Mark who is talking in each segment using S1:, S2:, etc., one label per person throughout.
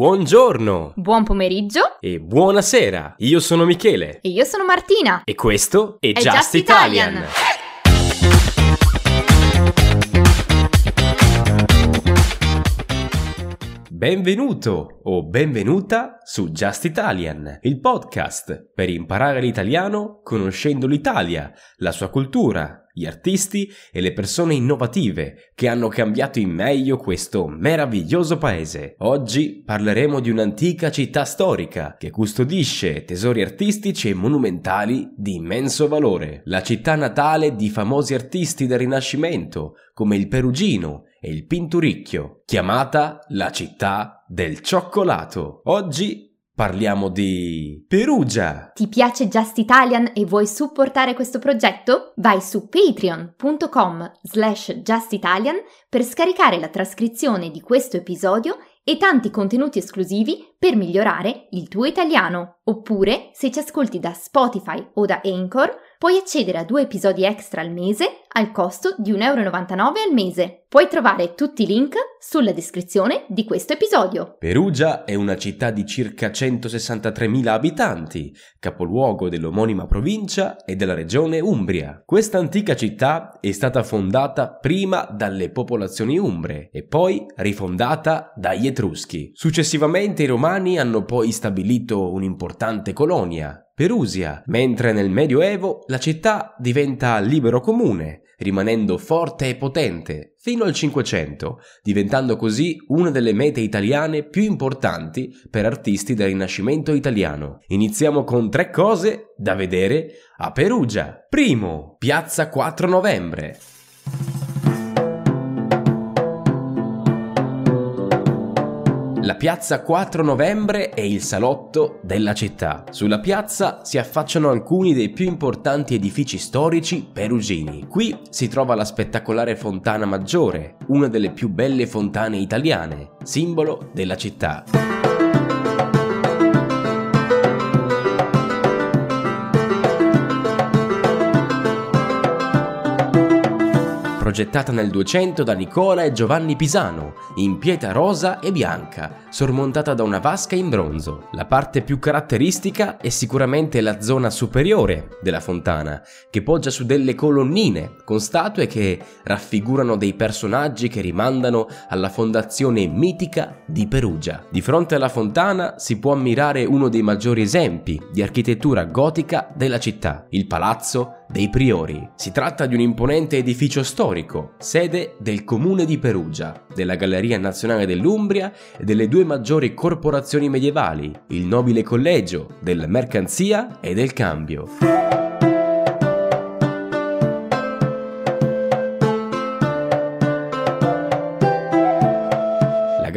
S1: Buongiorno
S2: Buon pomeriggio
S1: e buonasera. Io sono Michele
S2: e io sono Martina.
S1: e questo è,
S2: È
S1: Just,
S2: Just
S1: Italian.
S2: Italian.
S1: Benvenuto o benvenuta su Just Italian, il podcast per imparare l'italiano conoscendo l'Italia, la sua cultura, gli artisti e le persone innovative che hanno cambiato in meglio questo meraviglioso paese. Oggi parleremo di un'antica città storica che custodisce tesori artistici e monumentali di immenso valore. La città natale di famosi artisti del Rinascimento come il Perugino e il Pinturicchio, chiamata la città del cioccolato. Oggi parliamo di Perugia.
S2: Ti piace Just Italian e vuoi supportare questo progetto? Vai su patreon.com slash justitalian per scaricare la trascrizione di questo episodio e tanti contenuti esclusivi per migliorare il tuo italiano. Oppure, se ci ascolti da Spotify o da Anchor, puoi accedere a due episodi extra al mese al costo di 1,99€ al mese. Puoi trovare tutti i link sulla descrizione di questo episodio.
S1: Perugia è una città di circa 163.000 abitanti, capoluogo dell'omonima provincia e della regione Umbria. Questa antica città è stata fondata prima dalle popolazioni umbre e poi rifondata dagli Etruschi. Successivamente i Romani hanno poi stabilito un'importante colonia, Perusia, mentre nel Medioevo la città diventa libero comune, rimanendo forte e potente fino al Cinquecento, diventando così una delle mete italiane più importanti per artisti del Rinascimento italiano. Iniziamo con tre cose da vedere a Perugia. Primo, Piazza 4 Novembre. La piazza 4 novembre è il salotto della città. Sulla piazza si affacciano alcuni dei più importanti edifici storici perugini. Qui si trova la spettacolare Fontana Maggiore, una delle più belle fontane italiane, simbolo della città. Progettata nel 200 da Nicola e Giovanni Pisano, in pietra rosa e bianca, sormontata da una vasca in bronzo. La parte più caratteristica è sicuramente la zona superiore della fontana, che poggia su delle colonnine con statue che raffigurano dei personaggi che rimandano alla fondazione mitica di Perugia. Di fronte alla fontana si può ammirare uno dei maggiori esempi di architettura gotica della città, il Palazzo dei Priori. Si tratta di un imponente edificio storico, sede del comune di Perugia, della Galleria Nazionale dell'Umbria e delle due maggiori corporazioni medievali, il Nobile Collegio della Mercanzia e del Cambio.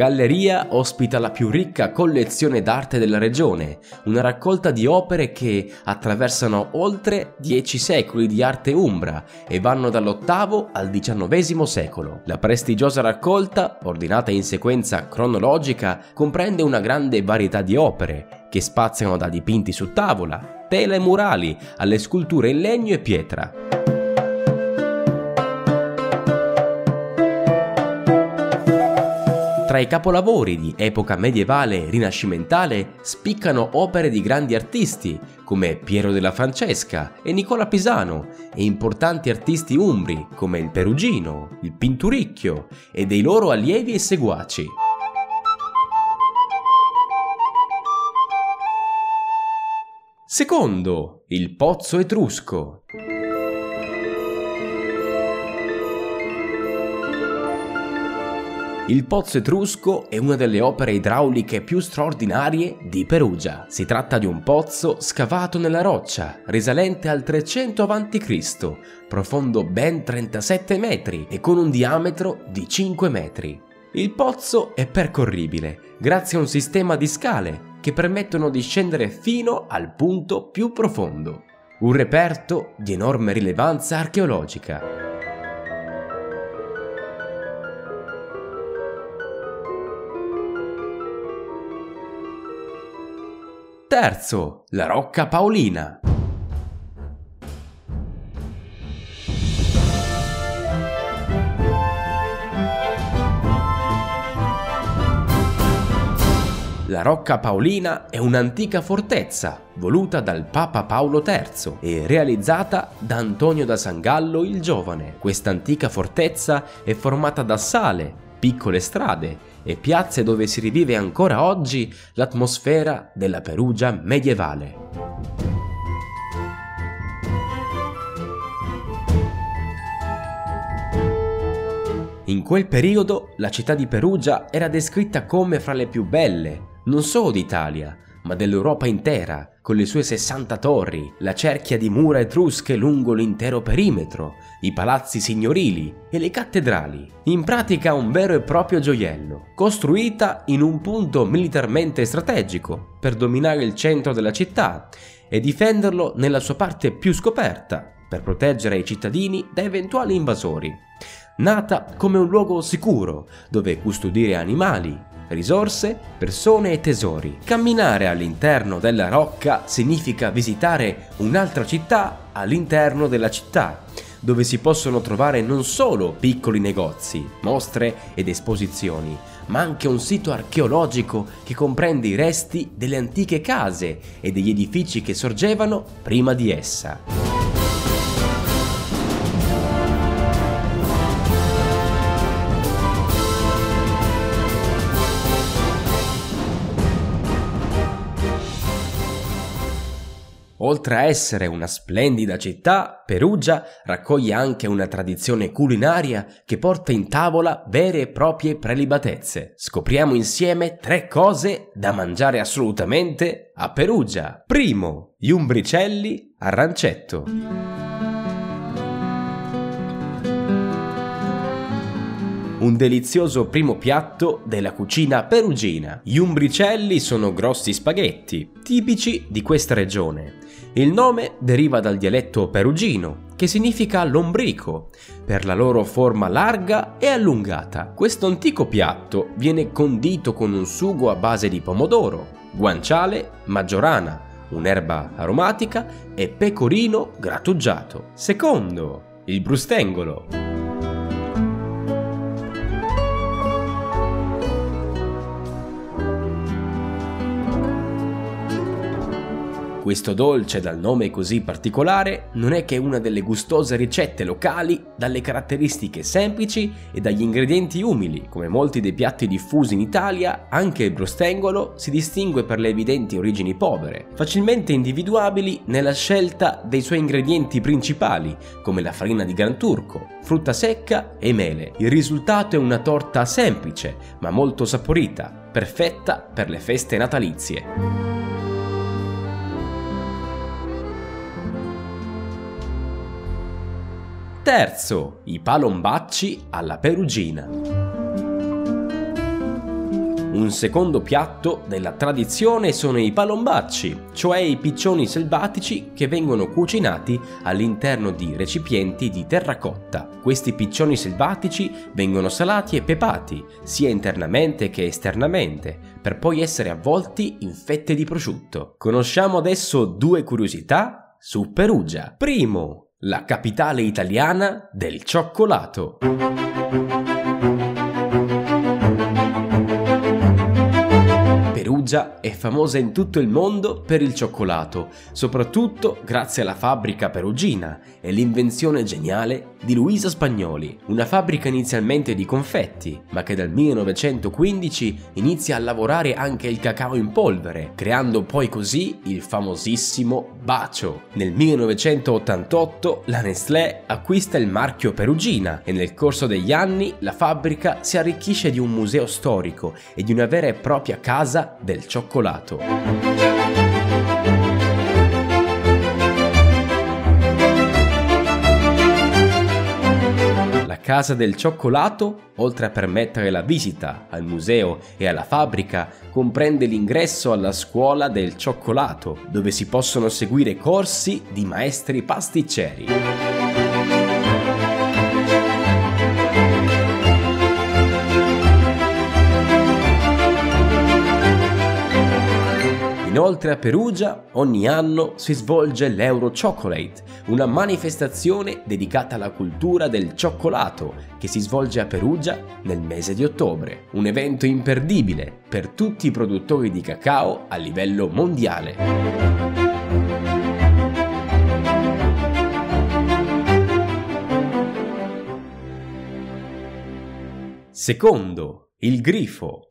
S1: Galleria ospita la più ricca collezione d'arte della regione, una raccolta di opere che attraversano oltre dieci secoli di arte umbra e vanno dall'VIII al XIX secolo. La prestigiosa raccolta, ordinata in sequenza cronologica, comprende una grande varietà di opere che spaziano da dipinti su tavola, tela e murali alle sculture in legno e pietra. Tra i capolavori di epoca medievale e rinascimentale spiccano opere di grandi artisti come Piero della Francesca e Nicola Pisano e importanti artisti umbri come il Perugino, il Pinturicchio e dei loro allievi e seguaci. Secondo, il Pozzo Etrusco. Il pozzo etrusco è una delle opere idrauliche più straordinarie di Perugia. Si tratta di un pozzo scavato nella roccia, risalente al 300 a.C., profondo ben 37 metri e con un diametro di 5 metri. Il pozzo è percorribile grazie a un sistema di scale che permettono di scendere fino al punto più profondo. Un reperto di enorme rilevanza archeologica. Terzo, la Rocca Paolina. La Rocca Paolina è un'antica fortezza voluta dal Papa Paolo III e realizzata da Antonio da Sangallo il Giovane. Questa antica fortezza è formata da sale, piccole strade e piazze dove si rivive ancora oggi l'atmosfera della Perugia medievale. In quel periodo la città di Perugia era descritta come fra le più belle, non solo d'Italia, ma dell'Europa intera, con le sue 60 torri, la cerchia di mura etrusche lungo l'intero perimetro, i palazzi signorili e le cattedrali. In pratica un vero e proprio gioiello, costruita in un punto militarmente strategico per dominare il centro della città e difenderlo nella sua parte più scoperta, per proteggere i cittadini da eventuali invasori nata come un luogo sicuro dove custodire animali, risorse, persone e tesori. Camminare all'interno della rocca significa visitare un'altra città all'interno della città, dove si possono trovare non solo piccoli negozi, mostre ed esposizioni, ma anche un sito archeologico che comprende i resti delle antiche case e degli edifici che sorgevano prima di essa. Oltre a essere una splendida città, Perugia raccoglie anche una tradizione culinaria che porta in tavola vere e proprie prelibatezze. Scopriamo insieme tre cose da mangiare assolutamente a Perugia. Primo, gli umbricelli a rancetto. un delizioso primo piatto della cucina perugina. Gli umbricelli sono grossi spaghetti, tipici di questa regione. Il nome deriva dal dialetto perugino, che significa lombrico, per la loro forma larga e allungata. Questo antico piatto viene condito con un sugo a base di pomodoro, guanciale, maggiorana, un'erba aromatica e pecorino grattugiato. Secondo, il brustengolo. Questo dolce dal nome così particolare non è che una delle gustose ricette locali dalle caratteristiche semplici e dagli ingredienti umili. Come molti dei piatti diffusi in Italia, anche il brostengolo si distingue per le evidenti origini povere, facilmente individuabili nella scelta dei suoi ingredienti principali, come la farina di gran turco, frutta secca e mele. Il risultato è una torta semplice, ma molto saporita, perfetta per le feste natalizie. Terzo, i palombacci alla perugina. Un secondo piatto della tradizione sono i palombacci, cioè i piccioni selvatici che vengono cucinati all'interno di recipienti di terracotta. Questi piccioni selvatici vengono salati e pepati, sia internamente che esternamente, per poi essere avvolti in fette di prosciutto. Conosciamo adesso due curiosità su Perugia. Primo, la capitale italiana del cioccolato. Perugia è famosa in tutto il mondo per il cioccolato, soprattutto grazie alla fabbrica perugina e l'invenzione geniale di Luisa Spagnoli, una fabbrica inizialmente di confetti, ma che dal 1915 inizia a lavorare anche il cacao in polvere, creando poi così il famosissimo bacio. Nel 1988 la Nestlé acquista il marchio Perugina e nel corso degli anni la fabbrica si arricchisce di un museo storico e di una vera e propria casa del del cioccolato. La Casa del Cioccolato, oltre a permettere la visita al museo e alla fabbrica, comprende l'ingresso alla scuola del cioccolato, dove si possono seguire corsi di maestri pasticceri. Inoltre a Perugia ogni anno si svolge l'Euro Chocolate, una manifestazione dedicata alla cultura del cioccolato che si svolge a Perugia nel mese di ottobre. Un evento imperdibile per tutti i produttori di cacao a livello mondiale. Secondo, il grifo.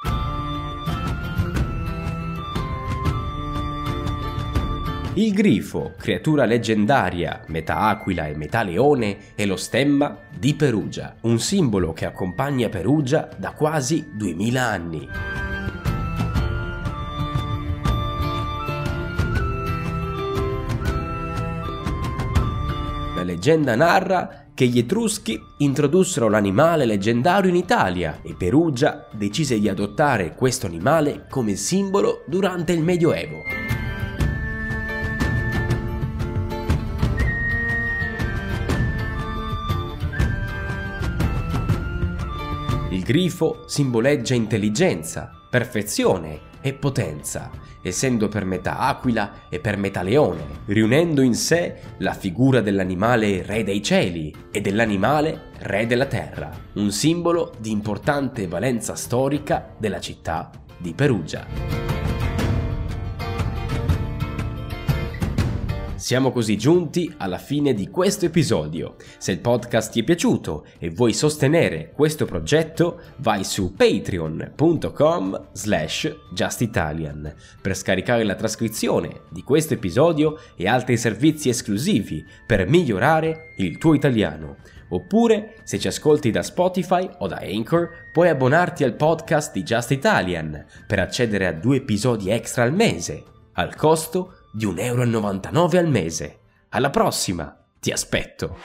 S1: Il grifo, creatura leggendaria, metà aquila e metà leone, è lo stemma di Perugia, un simbolo che accompagna Perugia da quasi 2000 anni. La leggenda narra che gli Etruschi introdussero l'animale leggendario in Italia e Perugia decise di adottare questo animale come simbolo durante il Medioevo. Il grifo simboleggia intelligenza, perfezione e potenza, essendo per metà aquila e per metà leone, riunendo in sé la figura dell'animale re dei cieli e dell'animale re della terra, un simbolo di importante valenza storica della città di Perugia. Siamo così giunti alla fine di questo episodio. Se il podcast ti è piaciuto e vuoi sostenere questo progetto, vai su patreon.com slash justitalian per scaricare la trascrizione di questo episodio e altri servizi esclusivi per migliorare il tuo italiano. Oppure, se ci ascolti da Spotify o da Anchor, puoi abbonarti al podcast di Just Italian per accedere a due episodi extra al mese, al costo di 1,99€ al mese. Alla prossima, ti aspetto!